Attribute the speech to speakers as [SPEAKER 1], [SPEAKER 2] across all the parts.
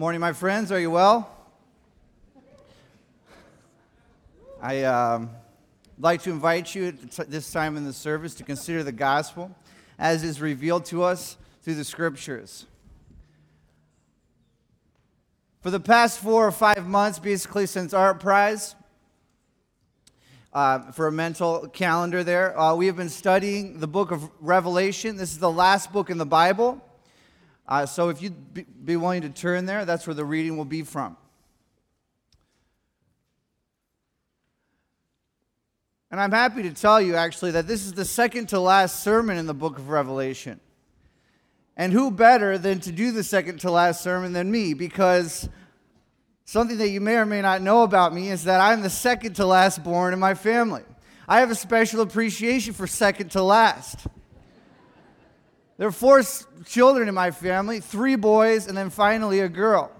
[SPEAKER 1] Morning, my friends. Are you well? I um, like to invite you at this time in the service to consider the gospel as is revealed to us through the scriptures. For the past four or five months, basically since ArtPrize, uh, for a mental calendar there, uh, we have been studying the book of Revelation. This is the last book in the Bible. Uh, so if you'd be, be willing to turn there, that's where the reading will be from. And I'm happy to tell you, actually, that this is the second to last sermon in the book of Revelation. And who better than to do the second to last sermon than me? Because something that you may or may not know about me is that I'm the second to last born in my family. I have a special appreciation for second to last. There are four children in my family three boys, and then finally a girl.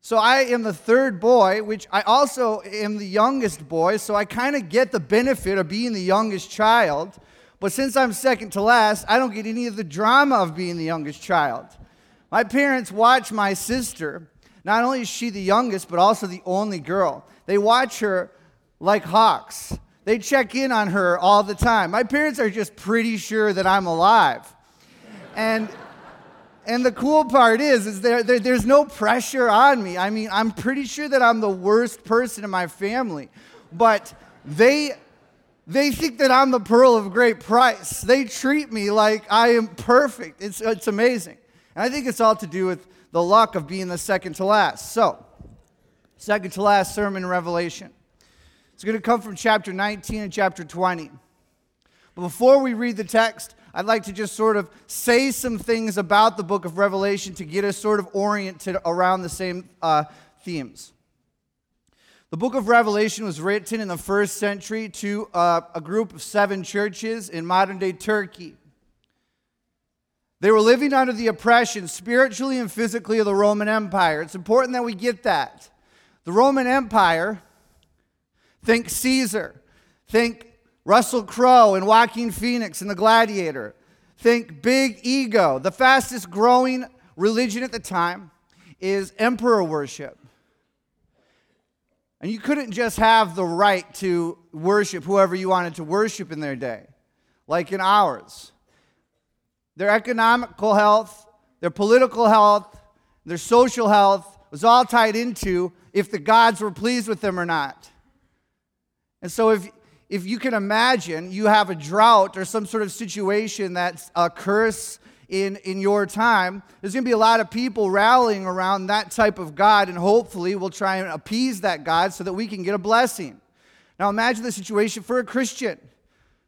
[SPEAKER 1] So I am the third boy, which I also am the youngest boy, so I kind of get the benefit of being the youngest child. But since I'm second to last, I don't get any of the drama of being the youngest child. My parents watch my sister. Not only is she the youngest, but also the only girl. They watch her like hawks. They check in on her all the time. My parents are just pretty sure that I'm alive. And and the cool part is, is there, there, there's no pressure on me. I mean, I'm pretty sure that I'm the worst person in my family, but they they think that I'm the pearl of great price. They treat me like I am perfect. It's, it's amazing. And I think it's all to do with the luck of being the second to last. So, second to last sermon in Revelation. It's going to come from chapter 19 and chapter 20. But before we read the text, I'd like to just sort of say some things about the book of Revelation to get us sort of oriented around the same uh, themes. The book of Revelation was written in the first century to uh, a group of seven churches in modern day Turkey. They were living under the oppression, spiritually and physically, of the Roman Empire. It's important that we get that. The Roman Empire, think Caesar, think Russell Crowe and Joaquin Phoenix in The Gladiator. Think big ego. The fastest growing religion at the time is emperor worship. And you couldn't just have the right to worship whoever you wanted to worship in their day, like in ours. Their economical health, their political health, their social health was all tied into if the gods were pleased with them or not. And so if if you can imagine you have a drought or some sort of situation that's a curse in, in your time, there's going to be a lot of people rallying around that type of God, and hopefully we'll try and appease that God so that we can get a blessing. Now imagine the situation for a Christian.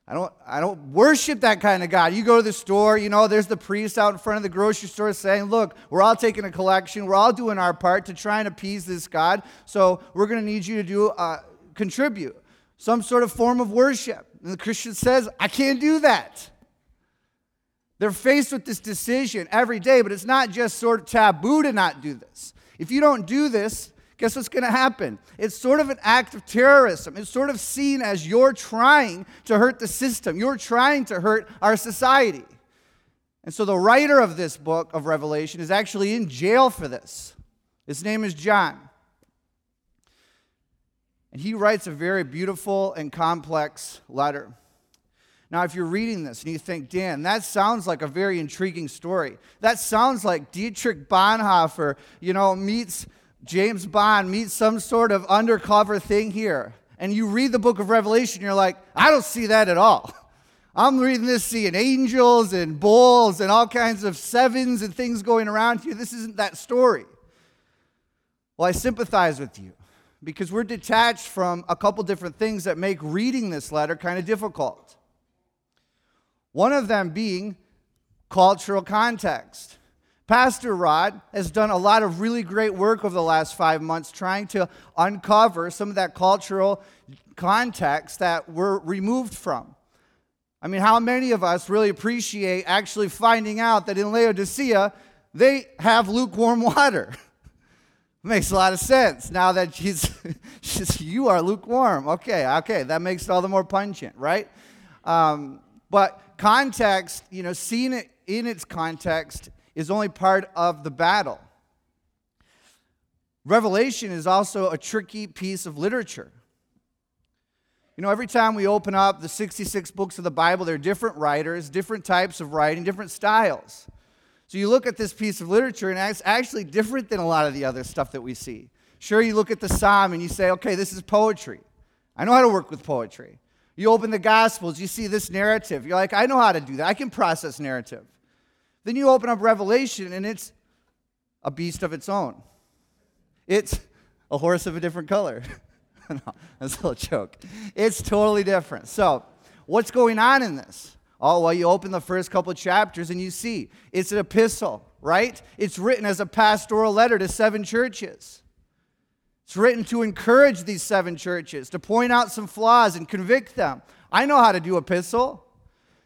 [SPEAKER 1] I don't, I don't worship that kind of God. You go to the store, you know, there's the priest out in front of the grocery store saying, Look, we're all taking a collection. We're all doing our part to try and appease this God. So we're going to need you to do, uh, contribute some sort of form of worship. And the Christian says, I can't do that. They're faced with this decision every day, but it's not just sort of taboo to not do this. If you don't do this, guess what's going to happen? It's sort of an act of terrorism. It's sort of seen as you're trying to hurt the system, you're trying to hurt our society. And so the writer of this book of Revelation is actually in jail for this. His name is John. And he writes a very beautiful and complex letter. Now, if you're reading this and you think, Dan, that sounds like a very intriguing story. That sounds like Dietrich Bonhoeffer, you know, meets James Bond, meets some sort of undercover thing here. And you read the book of Revelation, you're like, I don't see that at all. I'm reading this, seeing angels and bulls and all kinds of sevens and things going around here. This isn't that story. Well, I sympathize with you because we're detached from a couple different things that make reading this letter kind of difficult. One of them being cultural context. Pastor Rod has done a lot of really great work over the last five months trying to uncover some of that cultural context that we're removed from. I mean, how many of us really appreciate actually finding out that in Laodicea, they have lukewarm water? Makes a lot of sense now that she's, she's you are lukewarm. Okay, okay, that makes it all the more pungent, right? Um, but context, you know, seeing it in its context is only part of the battle. Revelation is also a tricky piece of literature. You know, every time we open up the 66 books of the Bible, there are different writers, different types of writing, different styles. So you look at this piece of literature, and it's actually different than a lot of the other stuff that we see. Sure, you look at the psalm and you say, okay, this is poetry. I know how to work with poetry. You open the Gospels, you see this narrative. You're like, I know how to do that. I can process narrative. Then you open up Revelation, and it's a beast of its own. It's a horse of a different color. no, that's a little joke. It's totally different. So, what's going on in this? Oh, well, you open the first couple chapters and you see it's an epistle, right? It's written as a pastoral letter to seven churches. It's written to encourage these seven churches, to point out some flaws and convict them. I know how to do epistle.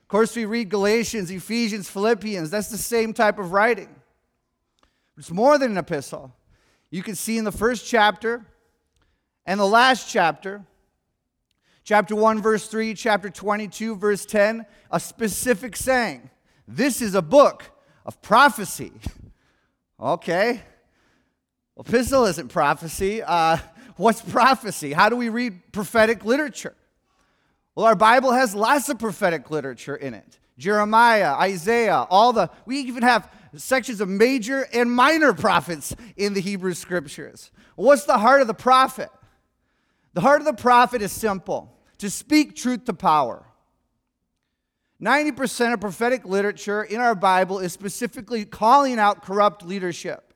[SPEAKER 1] Of course, we read Galatians, Ephesians, Philippians. That's the same type of writing. It's more than an epistle. You can see in the first chapter and the last chapter, chapter 1, verse 3, chapter 22, verse 10, a specific saying. This is a book of prophecy. okay. Epistle isn't prophecy. Uh, what's prophecy? How do we read prophetic literature? Well, our Bible has lots of prophetic literature in it. Jeremiah, Isaiah, all the, we even have sections of major and minor prophets in the Hebrew scriptures. What's the heart of the prophet? The heart of the prophet is simple to speak truth to power. 90% of prophetic literature in our Bible is specifically calling out corrupt leadership.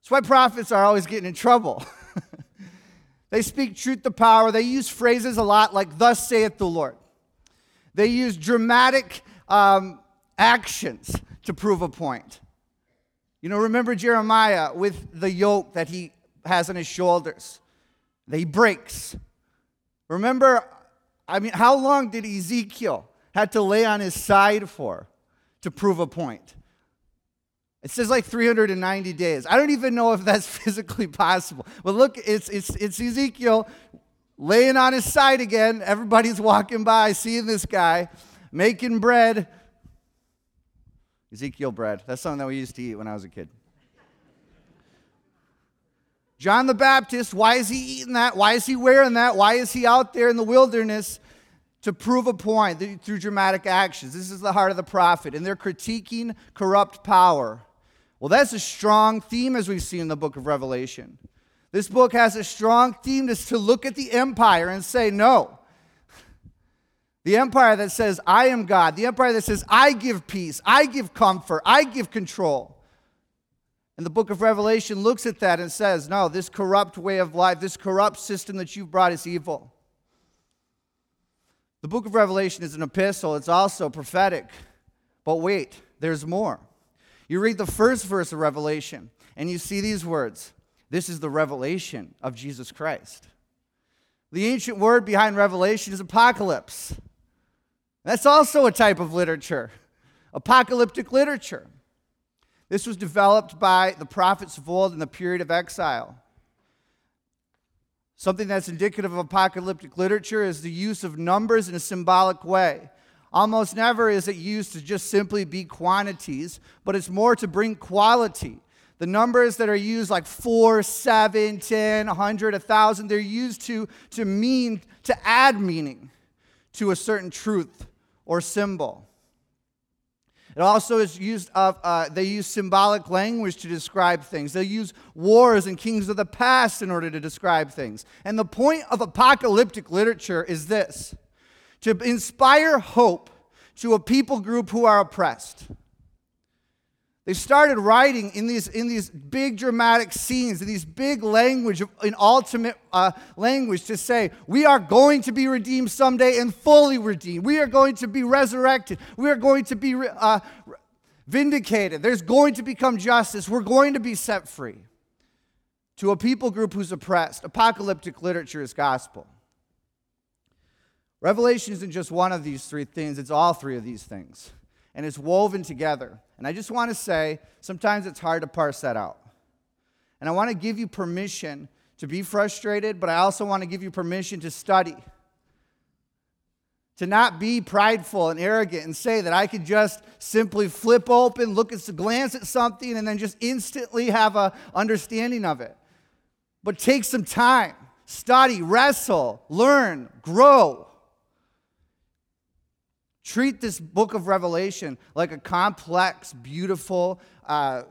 [SPEAKER 1] That's why prophets are always getting in trouble. they speak truth to power. They use phrases a lot like, Thus saith the Lord. They use dramatic um, actions to prove a point. You know, remember Jeremiah with the yoke that he has on his shoulders he breaks. Remember, I mean, how long did Ezekiel had to lay on his side for to prove a point? It says like 390 days. I don't even know if that's physically possible. But look, it's, it's, it's Ezekiel laying on his side again. Everybody's walking by, seeing this guy making bread. Ezekiel bread. That's something that we used to eat when I was a kid. John the Baptist, why is he eating that? Why is he wearing that? Why is he out there in the wilderness to prove a point through dramatic actions? This is the heart of the prophet, and they're critiquing corrupt power. Well, that's a strong theme as we've seen in the book of Revelation. This book has a strong theme to, to look at the empire and say, no. The empire that says, I am God. The empire that says, I give peace, I give comfort, I give control. And the book of Revelation looks at that and says, no, this corrupt way of life, this corrupt system that you've brought is evil. The book of Revelation is an epistle, it's also prophetic. But wait, there's more. You read the first verse of Revelation, and you see these words This is the revelation of Jesus Christ. The ancient word behind revelation is apocalypse. That's also a type of literature, apocalyptic literature. This was developed by the prophets of old in the period of exile. Something that's indicative of apocalyptic literature is the use of numbers in a symbolic way. Almost never is it used to just simply be quantities, but it's more to bring quality. The numbers that are used, like 4, 7, 10, 100, 1,000, they're used to, to mean, to add meaning to a certain truth or symbol. It also is used of, uh, they use symbolic language to describe things. They use wars and kings of the past in order to describe things. And the point of apocalyptic literature is this to inspire hope to a people group who are oppressed. They started writing in these, in these big dramatic scenes, in these big language, in ultimate uh, language to say, we are going to be redeemed someday and fully redeemed. We are going to be resurrected. We are going to be uh, vindicated. There's going to become justice. We're going to be set free. To a people group who's oppressed, apocalyptic literature is gospel. Revelation isn't just one of these three things, it's all three of these things and it's woven together. And I just want to say, sometimes it's hard to parse that out. And I want to give you permission to be frustrated, but I also want to give you permission to study. To not be prideful and arrogant and say that I could just simply flip open, look at glance at something, and then just instantly have a understanding of it. But take some time, study, wrestle, learn, grow. Treat this book of Revelation like a complex, beautiful uh,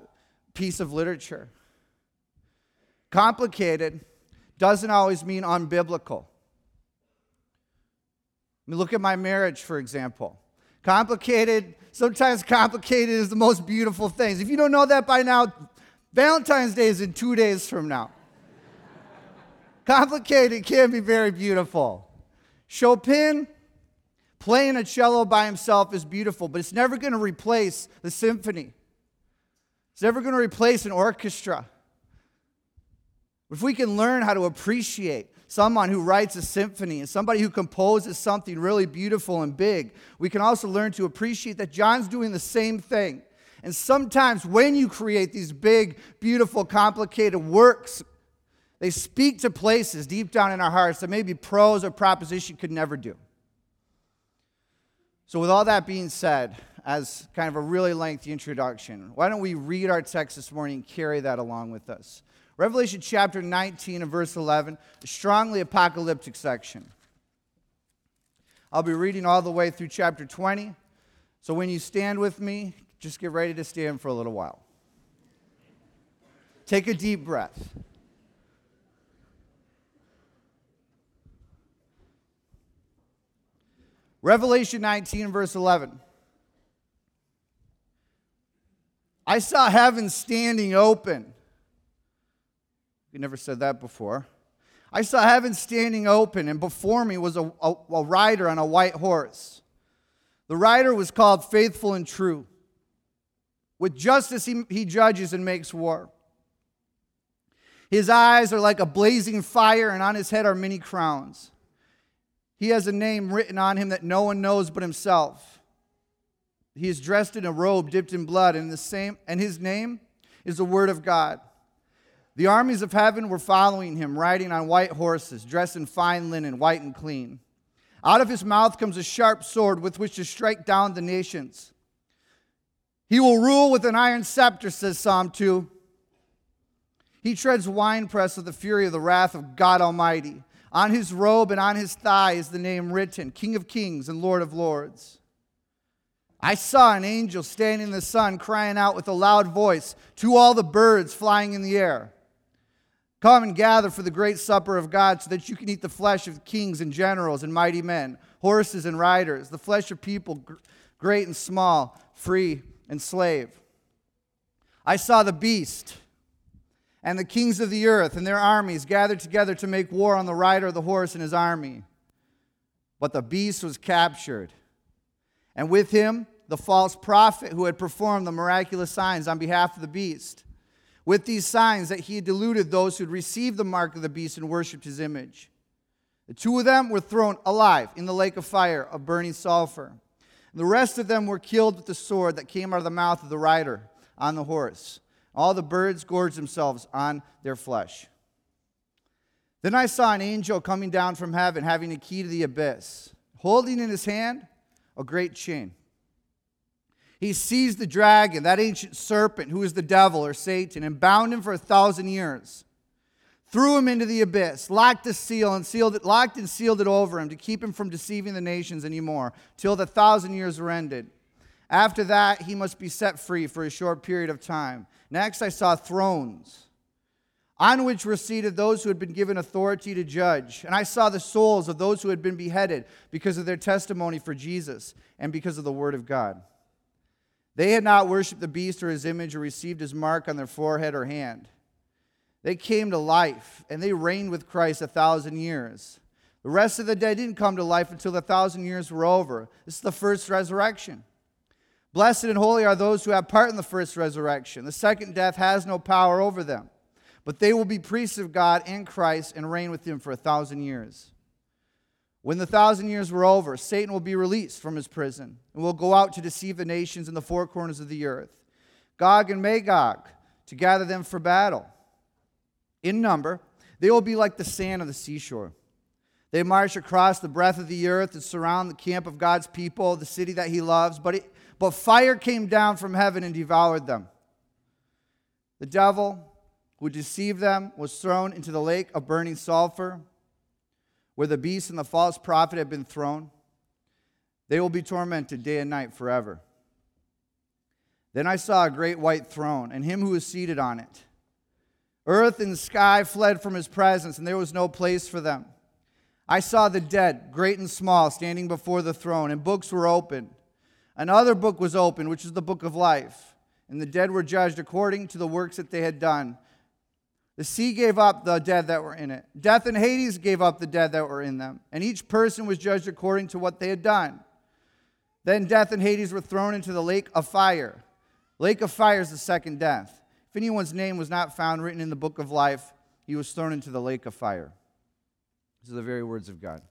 [SPEAKER 1] piece of literature. Complicated doesn't always mean unbiblical. I mean, look at my marriage, for example. Complicated, sometimes complicated is the most beautiful things. If you don't know that by now, Valentine's Day is in two days from now. complicated can be very beautiful. Chopin, playing a cello by himself is beautiful, but it's never going to replace the symphony. It's never going to replace an orchestra. If we can learn how to appreciate someone who writes a symphony and somebody who composes something really beautiful and big, we can also learn to appreciate that John's doing the same thing. And sometimes when you create these big, beautiful, complicated works, they speak to places deep down in our hearts that maybe prose or proposition could never do. So, with all that being said, as kind of a really lengthy introduction, why don't we read our text this morning and carry that along with us? Revelation chapter 19 and verse 11, a strongly apocalyptic section. I'll be reading all the way through chapter 20. So when you stand with me, just get ready to stand for a little while. Take a deep breath. Revelation 19, verse 11. I saw heaven standing open we never said that before. I saw heaven standing open, and before me was a, a, a rider on a white horse. The rider was called Faithful and True. With justice, he, he judges and makes war. His eyes are like a blazing fire, and on his head are many crowns. He has a name written on him that no one knows but himself. He is dressed in a robe dipped in blood, and the same and his name is the word of God. The armies of heaven were following him, riding on white horses, dressed in fine linen, white and clean. Out of his mouth comes a sharp sword with which to strike down the nations. He will rule with an iron scepter, says Psalm 2. He treads winepress of the fury of the wrath of God Almighty. On his robe and on his thigh is the name written King of Kings and Lord of Lords. I saw an angel standing in the sun crying out with a loud voice to all the birds flying in the air Come and gather for the great supper of God so that you can eat the flesh of kings and generals and mighty men, horses and riders, the flesh of people great and small, free and slave. I saw the beast and the kings of the earth and their armies gathered together to make war on the rider of the horse and his army. But the beast was captured, and with him the false prophet who had performed the miraculous signs on behalf of the beast with these signs that he had deluded those who had received the mark of the beast and worshipped his image. The two of them were thrown alive in the lake of fire of burning sulfur. The rest of them were killed with the sword that came out of the mouth of the rider on the horse. All the birds gorged themselves on their flesh. Then I saw an angel coming down from heaven, having a key to the abyss, holding in his hand a great chain. He seized the dragon, that ancient serpent who is the devil or Satan, and bound him for a thousand years. Threw him into the abyss, locked the seal and sealed it, locked and sealed it over him to keep him from deceiving the nations anymore, till the thousand years were ended. After that, he must be set free for a short period of time. Next, I saw thrones on which were seated those who had been given authority to judge. And I saw the souls of those who had been beheaded because of their testimony for Jesus and because of the word of God. They had not worshiped the beast or his image or received his mark on their forehead or hand. They came to life and they reigned with Christ a thousand years. The rest of the dead didn't come to life until the thousand years were over. This is the first resurrection. Blessed and holy are those who have part in the first resurrection. The second death has no power over them, but they will be priests of God in Christ and reign with him for a thousand years. When the thousand years were over, Satan will be released from his prison and will go out to deceive the nations in the four corners of the earth, Gog and Magog, to gather them for battle. In number, they will be like the sand of the seashore. They march across the breadth of the earth and surround the camp of God's people, the city that he loves. But, it, but fire came down from heaven and devoured them. The devil who deceived them was thrown into the lake of burning sulfur, where the beast and the false prophet have been thrown. They will be tormented day and night forever. Then I saw a great white throne, and him who was seated on it. Earth and sky fled from his presence, and there was no place for them. I saw the dead, great and small, standing before the throne, and books were opened. Another book was opened, which is the book of life. And the dead were judged according to the works that they had done. The sea gave up the dead that were in it. Death and Hades gave up the dead that were in them. And each person was judged according to what they had done. Then death and Hades were thrown into the lake of fire. Lake of fire is the second death. If anyone's name was not found written in the book of life, he was thrown into the lake of fire. These are the very words of God.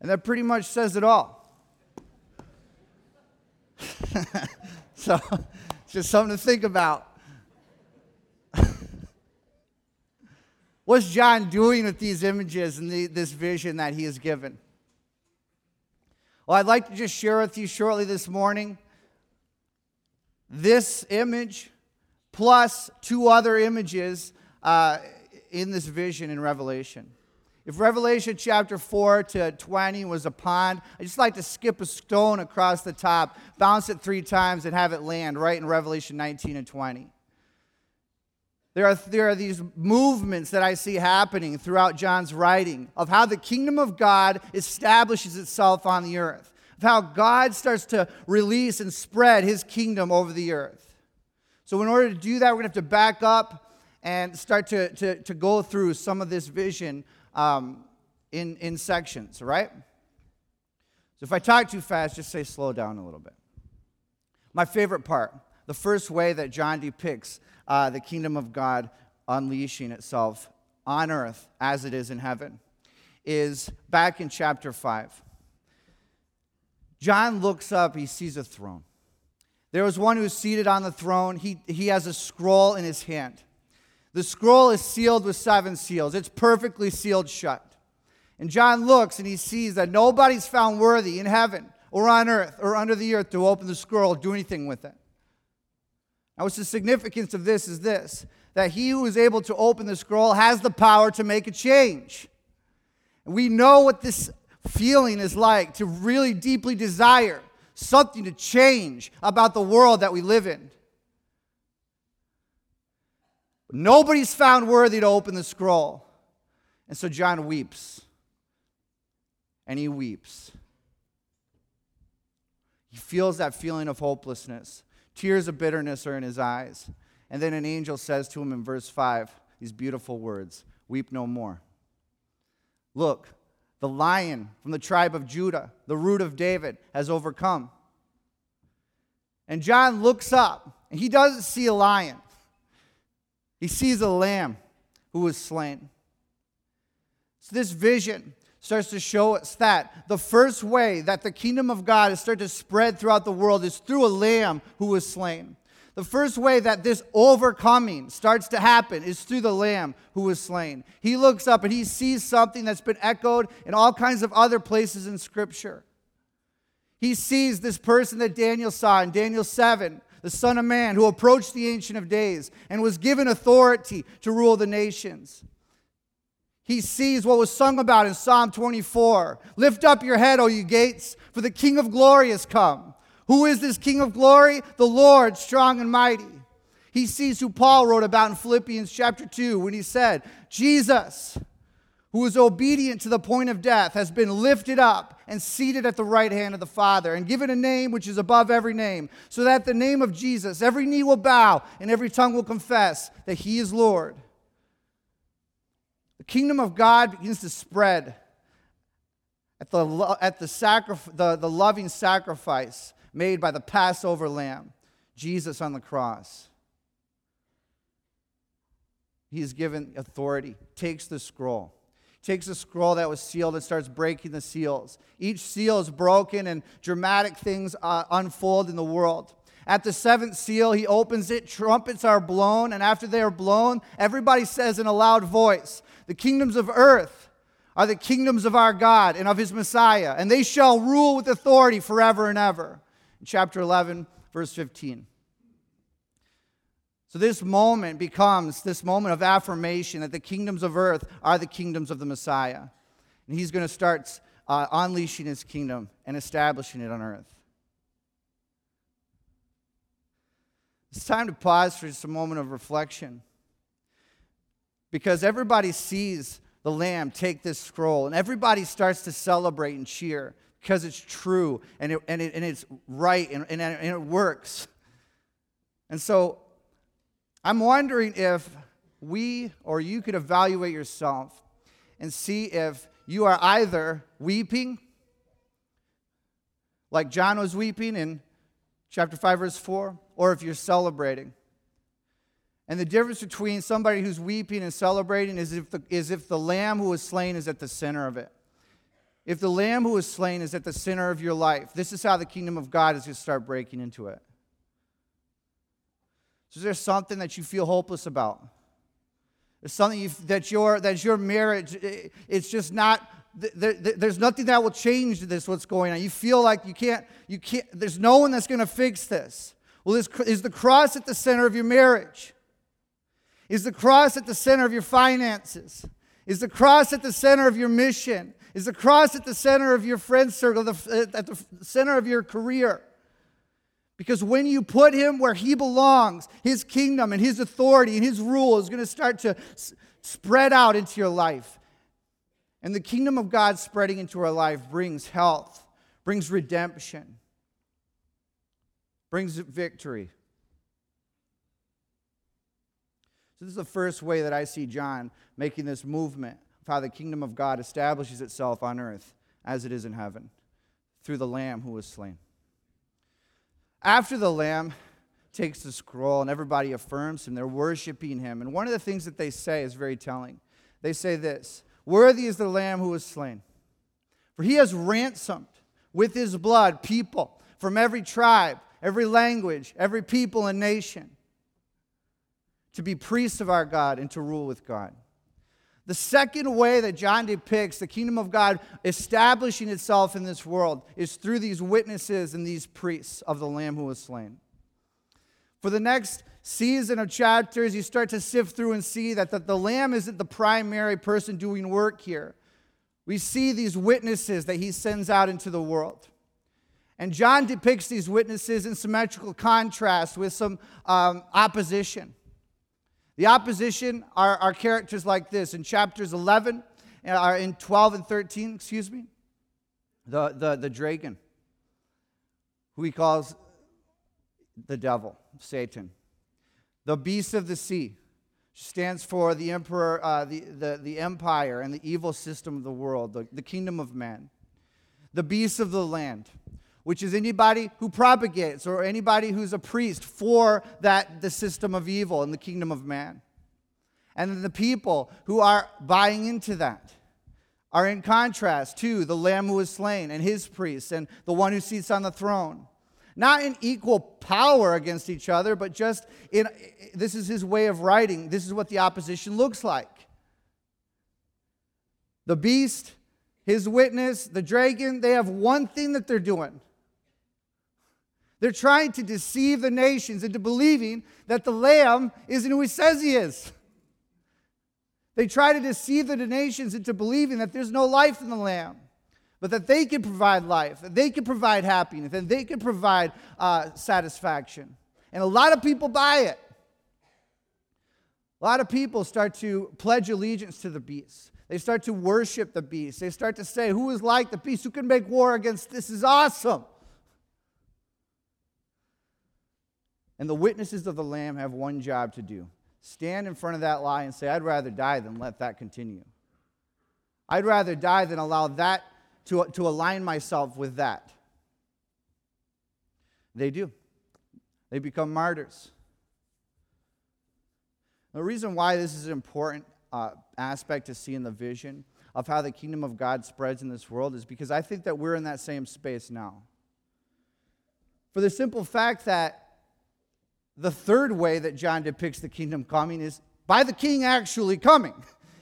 [SPEAKER 1] And that pretty much says it all. so, it's just something to think about. What's John doing with these images and the, this vision that he has given? Well, I'd like to just share with you shortly this morning this image plus two other images uh, in this vision in Revelation. If Revelation chapter 4 to 20 was a pond, I just like to skip a stone across the top, bounce it three times, and have it land right in Revelation 19 and 20. There are, there are these movements that I see happening throughout John's writing of how the kingdom of God establishes itself on the earth, of how God starts to release and spread his kingdom over the earth. So, in order to do that, we're going to have to back up and start to, to, to go through some of this vision um, in, in sections, right? So, if I talk too fast, just say slow down a little bit. My favorite part, the first way that John depicts uh, the kingdom of God unleashing itself on earth as it is in heaven, is back in chapter 5. John looks up, he sees a throne. There was one who is seated on the throne. He, he has a scroll in his hand. The scroll is sealed with seven seals, it's perfectly sealed shut. And John looks and he sees that nobody's found worthy in heaven or on earth or under the earth to open the scroll, or do anything with it. Now, what's the significance of this is this that he who is able to open the scroll has the power to make a change. We know what this feeling is like to really deeply desire something to change about the world that we live in. Nobody's found worthy to open the scroll. And so John weeps. And he weeps. He feels that feeling of hopelessness. Tears of bitterness are in his eyes. And then an angel says to him in verse 5 these beautiful words Weep no more. Look, the lion from the tribe of Judah, the root of David, has overcome. And John looks up, and he doesn't see a lion, he sees a lamb who was slain. So, this vision starts to show us that the first way that the kingdom of God is starting to spread throughout the world is through a lamb who was slain. The first way that this overcoming starts to happen is through the lamb who was slain. He looks up and he sees something that's been echoed in all kinds of other places in Scripture. He sees this person that Daniel saw in Daniel 7, the Son of Man, who approached the Ancient of Days and was given authority to rule the nations. He sees what was sung about in Psalm 24 Lift up your head, O you gates, for the King of glory has come. Who is this King of glory? The Lord, strong and mighty. He sees who Paul wrote about in Philippians chapter 2 when he said, Jesus, who was obedient to the point of death, has been lifted up and seated at the right hand of the Father, and given a name which is above every name, so that the name of Jesus, every knee will bow and every tongue will confess that he is Lord. The kingdom of God begins to spread at the, at the, sacrif- the, the loving sacrifice made by the Passover lamb, Jesus on the cross. He is given authority, takes the scroll, takes a scroll that was sealed and starts breaking the seals. Each seal is broken and dramatic things uh, unfold in the world. At the seventh seal, he opens it, trumpets are blown, and after they are blown, everybody says in a loud voice, The kingdoms of earth are the kingdoms of our God and of his Messiah, and they shall rule with authority forever and ever. In chapter 11, verse 15. So, this moment becomes this moment of affirmation that the kingdoms of earth are the kingdoms of the Messiah. And he's going to start uh, unleashing his kingdom and establishing it on earth. It's time to pause for just a moment of reflection. Because everybody sees the Lamb take this scroll, and everybody starts to celebrate and cheer because it's true and, it, and, it, and it's right and, and, and it works. And so I'm wondering if we or you could evaluate yourself and see if you are either weeping, like John was weeping in chapter 5, verse 4, or if you're celebrating. And the difference between somebody who's weeping and celebrating is if the, is if the lamb who was slain is at the center of it. If the lamb who was slain is at the center of your life, this is how the kingdom of God is going to start breaking into it. So is there something that you feel hopeless about? There's something you, that your that your marriage it's just not there, there's nothing that will change this what's going on. You feel like you can't you can't there's no one that's going to fix this. Well, is, is the cross at the center of your marriage? Is the cross at the center of your finances? Is the cross at the center of your mission? Is the cross at the center of your friend circle, at the center of your career? Because when you put him where he belongs, his kingdom and his authority and his rule is going to start to s- spread out into your life. And the kingdom of God spreading into our life brings health, brings redemption, brings victory. So, this is the first way that I see John making this movement of how the kingdom of God establishes itself on earth as it is in heaven through the Lamb who was slain. After the Lamb takes the scroll and everybody affirms him, they're worshiping him. And one of the things that they say is very telling. They say this Worthy is the Lamb who was slain, for he has ransomed with his blood people from every tribe, every language, every people and nation to be priests of our God and to rule with God. The second way that John depicts the kingdom of God establishing itself in this world is through these witnesses and these priests of the Lamb who was slain. For the next season of chapters, you start to sift through and see that the, Lamb isn't the primary person doing work here. We see these witnesses that he sends out into the world. And John depicts these witnesses in symmetrical contrast with some um, opposition. The opposition are, are characters like this in chapters 11, are uh, in 12 and 13, excuse me. The, the, the dragon, who he calls the devil, Satan. The beast of the sea stands for the emperor, uh, the, the, the empire and the evil system of the world, the, the kingdom of man. The beast of the land, which is anybody who propagates or anybody who's a priest for that the system of evil in the kingdom of man. And the people who are buying into that are in contrast to the lamb who was slain and his priests and the one who sits on the throne. Not in equal power against each other, but just in this is his way of writing. This is what the opposition looks like. The beast, his witness, the dragon, they have one thing that they're doing they're trying to deceive the nations into believing that the Lamb isn't who he says he is. They try to deceive the nations into believing that there's no life in the Lamb, but that they can provide life, that they can provide happiness, and they can provide uh, satisfaction. And a lot of people buy it. A lot of people start to pledge allegiance to the beast. They start to worship the beast. They start to say, Who is like the beast? Who can make war against this? Is awesome. And the witnesses of the Lamb have one job to do stand in front of that lie and say, I'd rather die than let that continue. I'd rather die than allow that to, to align myself with that. They do. They become martyrs. The reason why this is an important uh, aspect to see in the vision of how the kingdom of God spreads in this world is because I think that we're in that same space now. For the simple fact that the third way that John depicts the kingdom coming is by the king actually coming.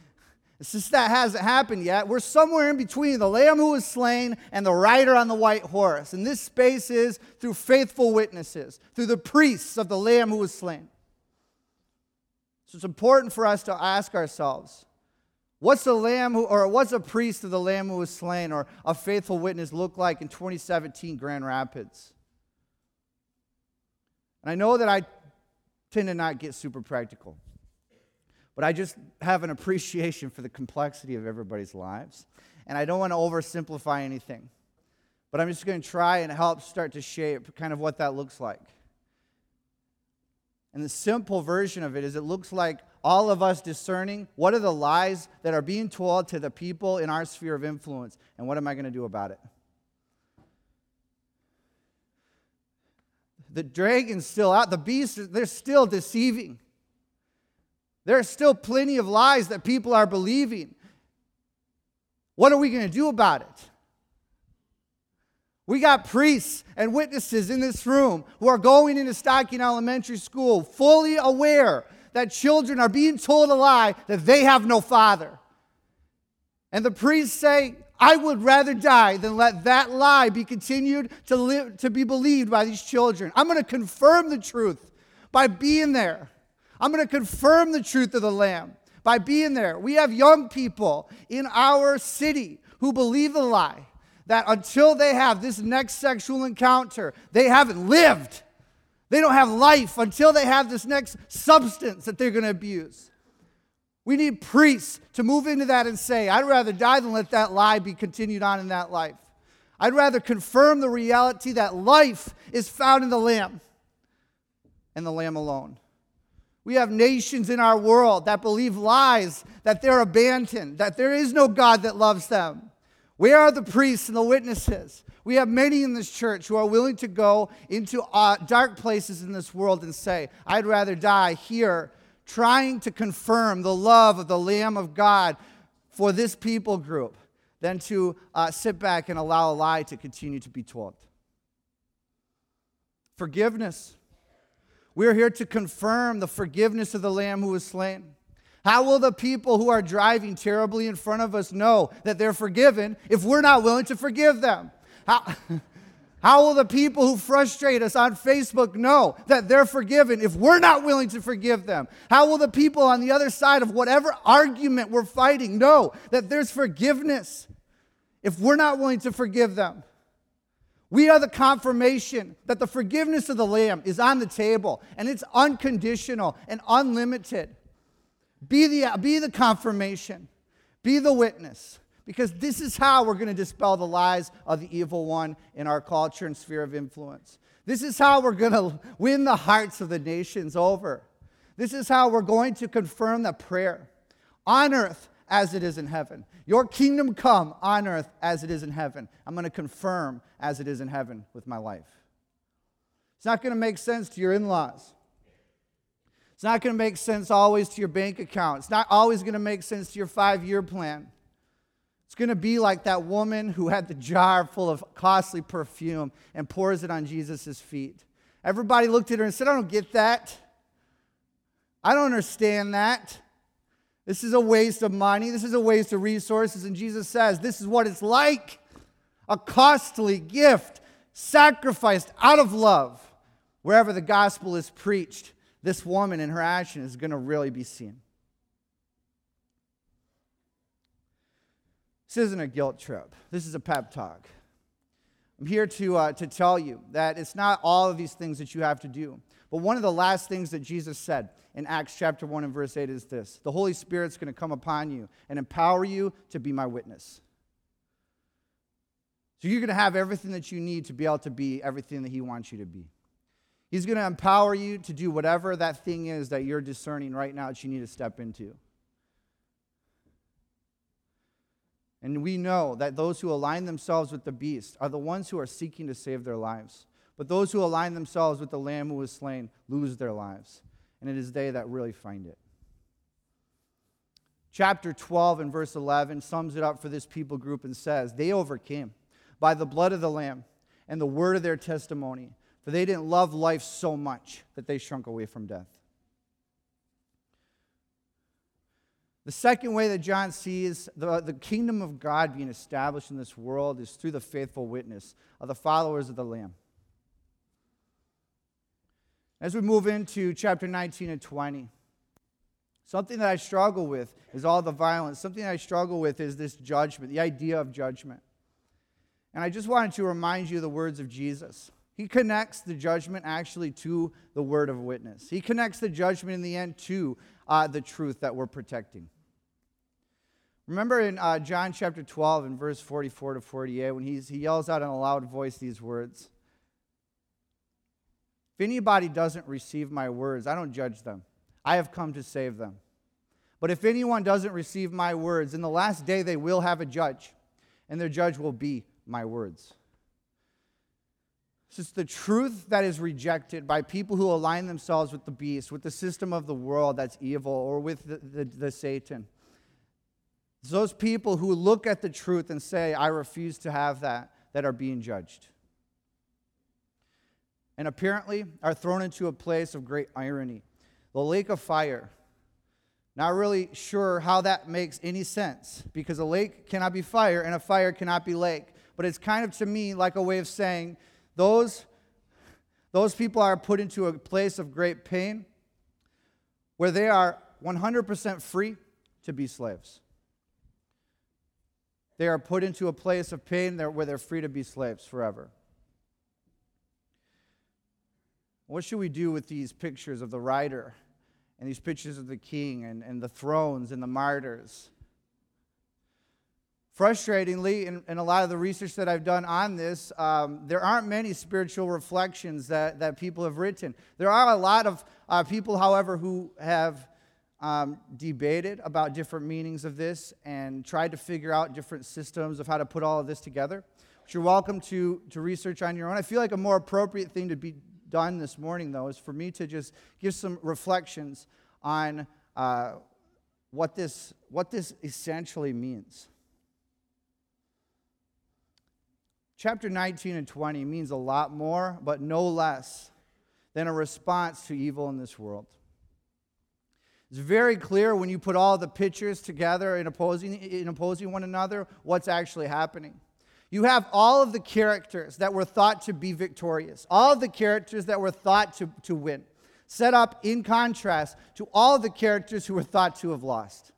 [SPEAKER 1] Since that hasn't happened yet, we're somewhere in between the lamb who was slain and the rider on the white horse. And this space is through faithful witnesses, through the priests of the lamb who was slain. So it's important for us to ask ourselves what's a lamb who, or what's a priest of the lamb who was slain or a faithful witness look like in 2017 Grand Rapids? I know that I tend to not get super practical. But I just have an appreciation for the complexity of everybody's lives. And I don't want to oversimplify anything. But I'm just going to try and help start to shape kind of what that looks like. And the simple version of it is it looks like all of us discerning what are the lies that are being told to the people in our sphere of influence, and what am I going to do about it? The dragon's still out, the beast, they're still deceiving. There are still plenty of lies that people are believing. What are we going to do about it? We got priests and witnesses in this room who are going into Stocking Elementary School fully aware that children are being told a lie that they have no father. And the priests say, I would rather die than let that lie be continued to, live, to be believed by these children. I'm going to confirm the truth by being there. I'm going to confirm the truth of the Lamb by being there. We have young people in our city who believe the lie that until they have this next sexual encounter, they haven't lived. They don't have life until they have this next substance that they're going to abuse. We need priests to move into that and say, I'd rather die than let that lie be continued on in that life. I'd rather confirm the reality that life is found in the Lamb and the Lamb alone. We have nations in our world that believe lies, that they're abandoned, that there is no God that loves them. Where are the priests and the witnesses? We have many in this church who are willing to go into uh, dark places in this world and say, I'd rather die here trying to confirm the love of the Lamb of God for this people group than to uh, sit back and allow a lie to continue to be told. Forgiveness. We're here to confirm the forgiveness of the Lamb who was slain. How will the people who are driving terribly in front of us know that they're forgiven if we're not willing to forgive them? How, how will the people who frustrate us on Facebook know that they're forgiven if we're not willing to forgive them? How will the people on the other side of whatever argument we're fighting know that there's forgiveness if we're not willing to forgive them? We are the confirmation that the forgiveness of the Lamb is on the table and it's unconditional and unlimited. Be the, be the confirmation, be the witness, because this is how we're going to dispel the lies of the evil one in our culture and sphere of influence. This is how we're going to win the hearts of the nations over. This is how we're going to confirm the prayer on earth as it is in heaven. Your kingdom come on earth as it is in heaven. I'm going to confirm as it is in heaven with my life. It's not going to make sense to your in laws. It's not going to make sense always to your bank account. It's not always going to make sense to your five year plan. It's going to be like that woman who had the jar full of costly perfume and pours it on Jesus' feet. Everybody looked at her and said, I don't get that. I don't understand that. This is a waste of money. This is a waste of resources. And Jesus says, This is what it's like a costly gift sacrificed out of love. Wherever the gospel is preached, this woman in her action is going to really be seen. This isn't a guilt trip, this is a pep talk. I'm here to, uh, to tell you that it's not all of these things that you have to do. But one of the last things that Jesus said in Acts chapter 1 and verse 8 is this The Holy Spirit's going to come upon you and empower you to be my witness. So you're going to have everything that you need to be able to be everything that He wants you to be. He's going to empower you to do whatever that thing is that you're discerning right now that you need to step into. And we know that those who align themselves with the beast are the ones who are seeking to save their lives. But those who align themselves with the Lamb who was slain lose their lives. And it is they that really find it. Chapter 12 and verse 11 sums it up for this people group and says, They overcame by the blood of the Lamb and the word of their testimony, For they didn't love life so much that they shrunk away from death. The second way that John sees the, the kingdom of God being established in this world is through the faithful witness of the followers of the Lamb. As we move into chapter 19 and 20, something that I struggle with is all the violence. Something I struggle with is this judgment, the idea of judgment. And I just wanted to remind you the words of Jesus. He connects the judgment actually to the word of witness. He connects the judgment in the end to uh, the truth that we're protecting. Remember in uh, John chapter 12 and verse 44 to 48 when he's, he yells out in a loud voice these words If anybody doesn't receive my words, I don't judge them. I have come to save them. But if anyone doesn't receive my words, in the last day they will have a judge, and their judge will be my words. It's the truth that is rejected by people who align themselves with the beast, with the system of the world that's evil, or with the, the, the Satan. It's those people who look at the truth and say, I refuse to have that, that are being judged. And apparently are thrown into a place of great irony. The lake of fire. Not really sure how that makes any sense because a lake cannot be fire and a fire cannot be lake but it's kind of to me like a way of saying those, those people are put into a place of great pain where they are 100% free to be slaves. They are put into a place of pain where they're free to be slaves forever. What should we do with these pictures of the rider and these pictures of the king and, and the thrones and the martyrs? Frustratingly, in, in, a lot of the research that I've done on this, um, there aren't many spiritual reflections that, that people have written. There are a lot of uh, people, however, who have um, debated about different meanings of this and tried to figure out different systems of how to put all of this together, which you're welcome to, to research on your own. I feel like a more appropriate thing to be done this morning, though, is for me to just give some reflections on uh, what, this, what this essentially means. Chapter 19 and 20 means a lot more, but no less than a response to evil in this world. It's very clear when you put all the pictures together in opposing, in opposing one another what's actually happening. You have all of the characters that were thought to be victorious, all of the characters that were thought to, to win, set up in contrast to all the characters who were thought to have lost.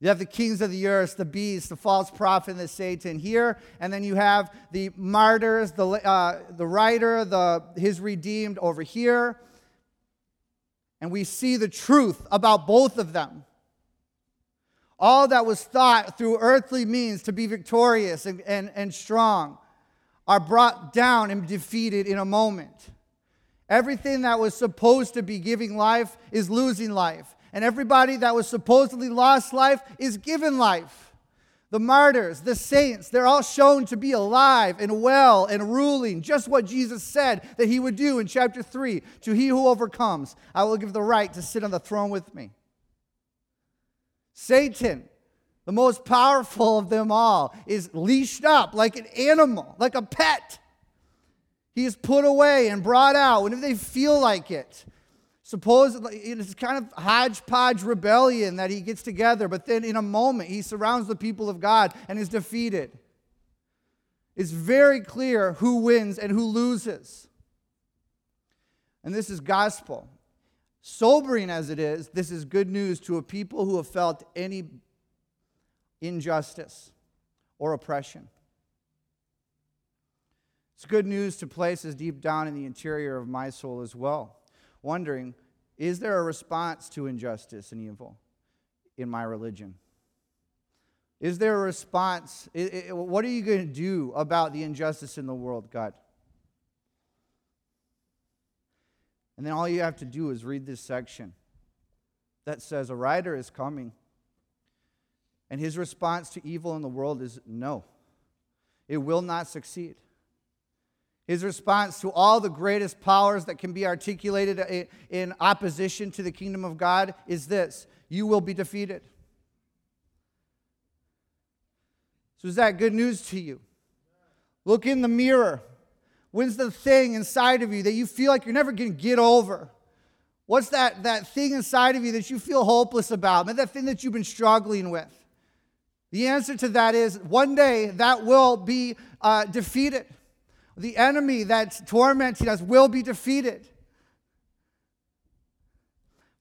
[SPEAKER 1] You have the kings of the earth, the beast, the false prophet, and the Satan here. And then you have the martyrs, the, uh, the rider, the, his redeemed over here. And we see the truth about both of them. All that was thought through earthly means to be victorious and, and, and strong are brought down and defeated in a moment. Everything that was supposed to be giving life is losing life and everybody that was supposedly lost life is given life. The martyrs, the saints, they're all shown to be alive and well and ruling, just what Jesus said that he would do in chapter 3. To he who overcomes, I will give the right to sit on the throne with me. Satan, the most powerful of them all, is leashed up like an animal, like a pet. He is put away and brought out whenever they feel like it. Supposedly, it's kind of hodgepodge rebellion that he gets together, but then in a moment, he surrounds the people of God and is defeated. It's very clear who wins and who loses. And this is gospel. Sobering as it is, this is good news to a people who have felt any injustice or oppression. It's good news to places deep down in the interior of my soul as well wondering is there a response to injustice and evil in my religion? Is there a response? What are you going to do about the injustice in the world, God? And then all you have to do is read this section that says a rider is coming. And his response to evil in the world is no, it will not succeed. His response to all the greatest powers that can be articulated in opposition to the kingdom of God is this you will be defeated. So, is that good news to you? Look in the mirror. When's the thing inside of you that you feel like you're never going to get over? What's that, that thing inside of you that you feel hopeless about? That thing that you've been struggling with. The answer to that is one day that will be uh, defeated. The enemy that's tormenting us will be defeated.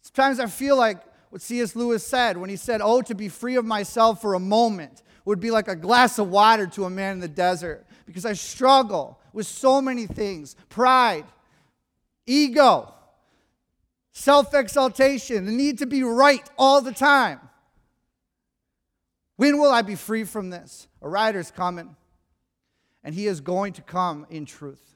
[SPEAKER 1] Sometimes I feel like what C.S. Lewis said when he said, Oh, to be free of myself for a moment would be like a glass of water to a man in the desert because I struggle with so many things pride, ego, self exaltation, the need to be right all the time. When will I be free from this? A rider's coming, and he is going to come in truth.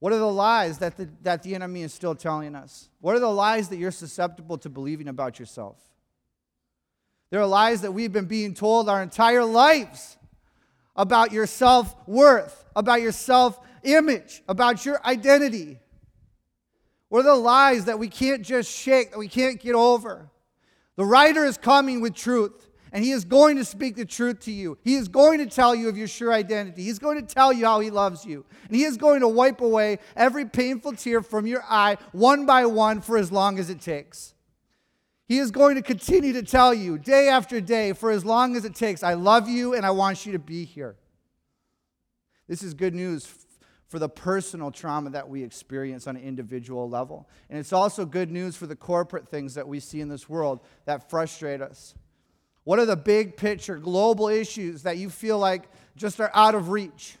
[SPEAKER 1] What are the lies that the, that the enemy is still telling us? What are the lies that you're susceptible to believing about yourself? There are lies that we've been being told our entire lives about your self worth, about your self image, about your identity. What are the lies that we can't just shake, that we can't get over? The rider is coming with truth, and he is going to speak the truth to you. He is going to tell you of your sure identity. He's going to tell you how he loves you. And he is going to wipe away every painful tear from your eye, one by one, for as long as it takes. He is going to continue to tell you day after day, for as long as it takes, I love you and I want you to be here. This is good news for the personal trauma that we experience on an individual level. And it's also good news for the corporate things that we see in this world that frustrate us. What are the big picture global issues that you feel like just are out of reach?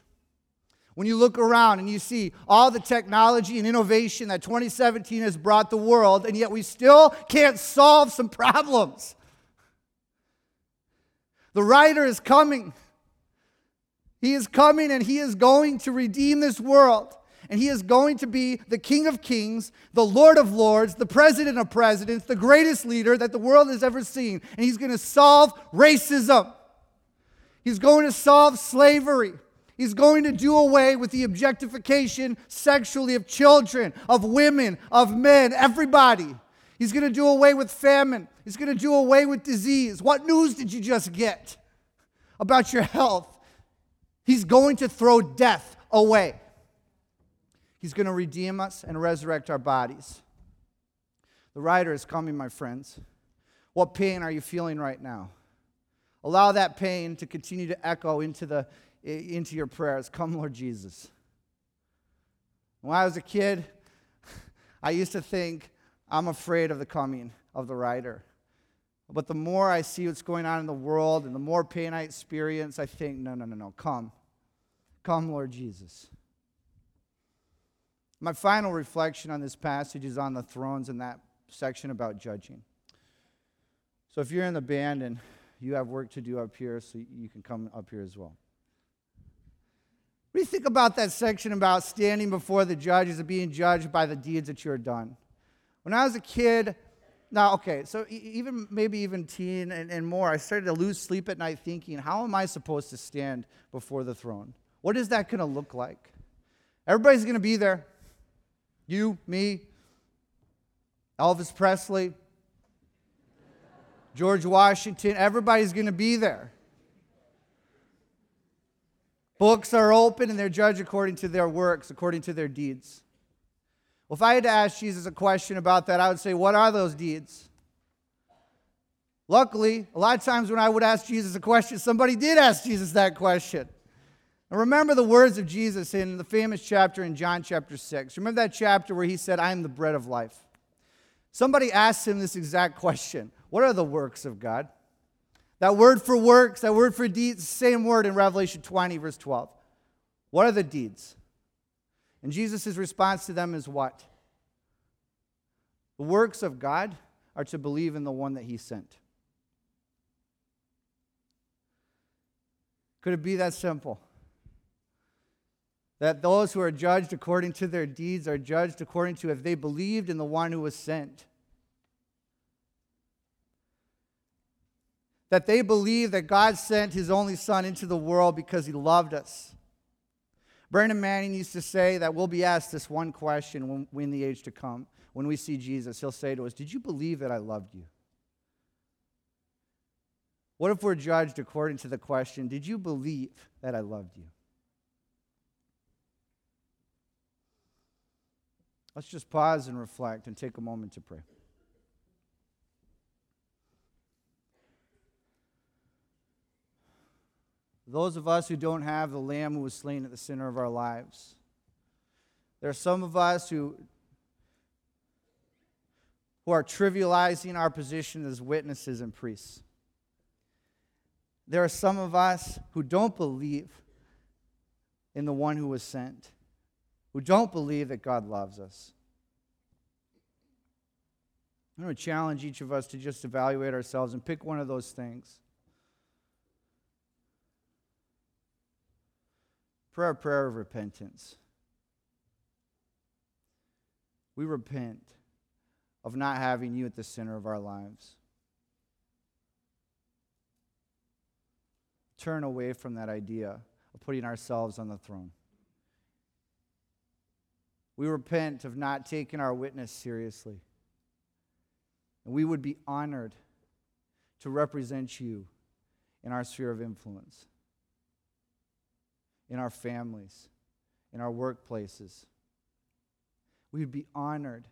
[SPEAKER 1] When you look around and you see all the technology and innovation that 2017 has brought the world, and yet we still can't solve some problems. The rider is coming. He is coming and he is going to redeem this world. And he is going to be the King of Kings, the Lord of Lords, the President of Presidents, the greatest leader that the world has ever seen. And he's going to solve racism. He's going to solve slavery. He's going to do away with the objectification sexually of children, of women, of men, everybody. He's going to do away with famine. He's going to do away with disease. What news did you just get about your health? He's going to throw death away. He's going to redeem us and resurrect our bodies. The rider is coming, my friends. What pain are you feeling right now? Allow that pain to continue to echo into the into your prayers. Come, Lord Jesus. When I was a kid, I used to think, I'm afraid of the coming of the rider. But the more I see what's going on in the world and the more pain I experience, I think, no, no, no, no, come. Come, Lord Jesus. My final reflection on this passage is on the thrones in that section about judging. So if you're in the band and you have work to do up here, so you can come up here as well. You think about that section about standing before the judges and being judged by the deeds that you're done? When I was a kid, now, okay, so even maybe even teen and, and more, I started to lose sleep at night thinking, how am I supposed to stand before the throne? What is that going to look like? Everybody's going to be there. You, me, Elvis Presley, George Washington, everybody's going to be there. Books are open and they're judged according to their works, according to their deeds. Well, if I had to ask Jesus a question about that, I would say, What are those deeds? Luckily, a lot of times when I would ask Jesus a question, somebody did ask Jesus that question. And remember the words of Jesus in the famous chapter in John chapter 6. Remember that chapter where he said, I am the bread of life. Somebody asked him this exact question What are the works of God? That word for works, that word for deeds, same word in Revelation 20, verse 12. What are the deeds? And Jesus' response to them is what? The works of God are to believe in the one that he sent. Could it be that simple? That those who are judged according to their deeds are judged according to if they believed in the one who was sent. that they believe that God sent his only son into the world because he loved us. Brennan Manning used to say that we'll be asked this one question when, when the age to come, when we see Jesus. He'll say to us, Did you believe that I loved you? What if we're judged according to the question, Did you believe that I loved you? Let's just pause and reflect and take a moment to pray. Those of us who don't have the Lamb who was slain at the center of our lives, there are some of us who, who are trivializing our position as witnesses and priests. There are some of us who don't believe in the one who was sent, who don't believe that God loves us. I'm going to challenge each of us to just evaluate ourselves and pick one of those things. Prayer, prayer of repentance. We repent of not having you at the center of our lives. Turn away from that idea of putting ourselves on the throne. We repent of not taking our witness seriously. And we would be honored to represent you in our sphere of influence in our families, in our workplaces. We would be honored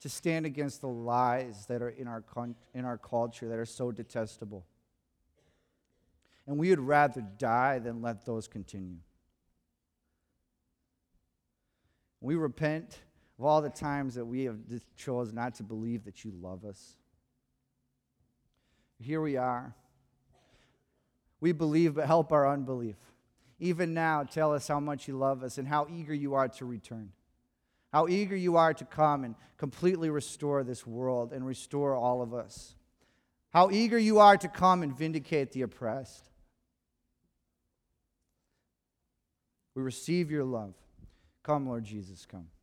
[SPEAKER 1] to stand against the lies that are in our, con- in our culture that are so detestable. And we would rather die than let those continue. We repent of all the times that we have chosen not to believe that you love us. Here we are we believe, but help our unbelief. Even now, tell us how much you love us and how eager you are to return. How eager you are to come and completely restore this world and restore all of us. How eager you are to come and vindicate the oppressed. We receive your love. Come, Lord Jesus, come.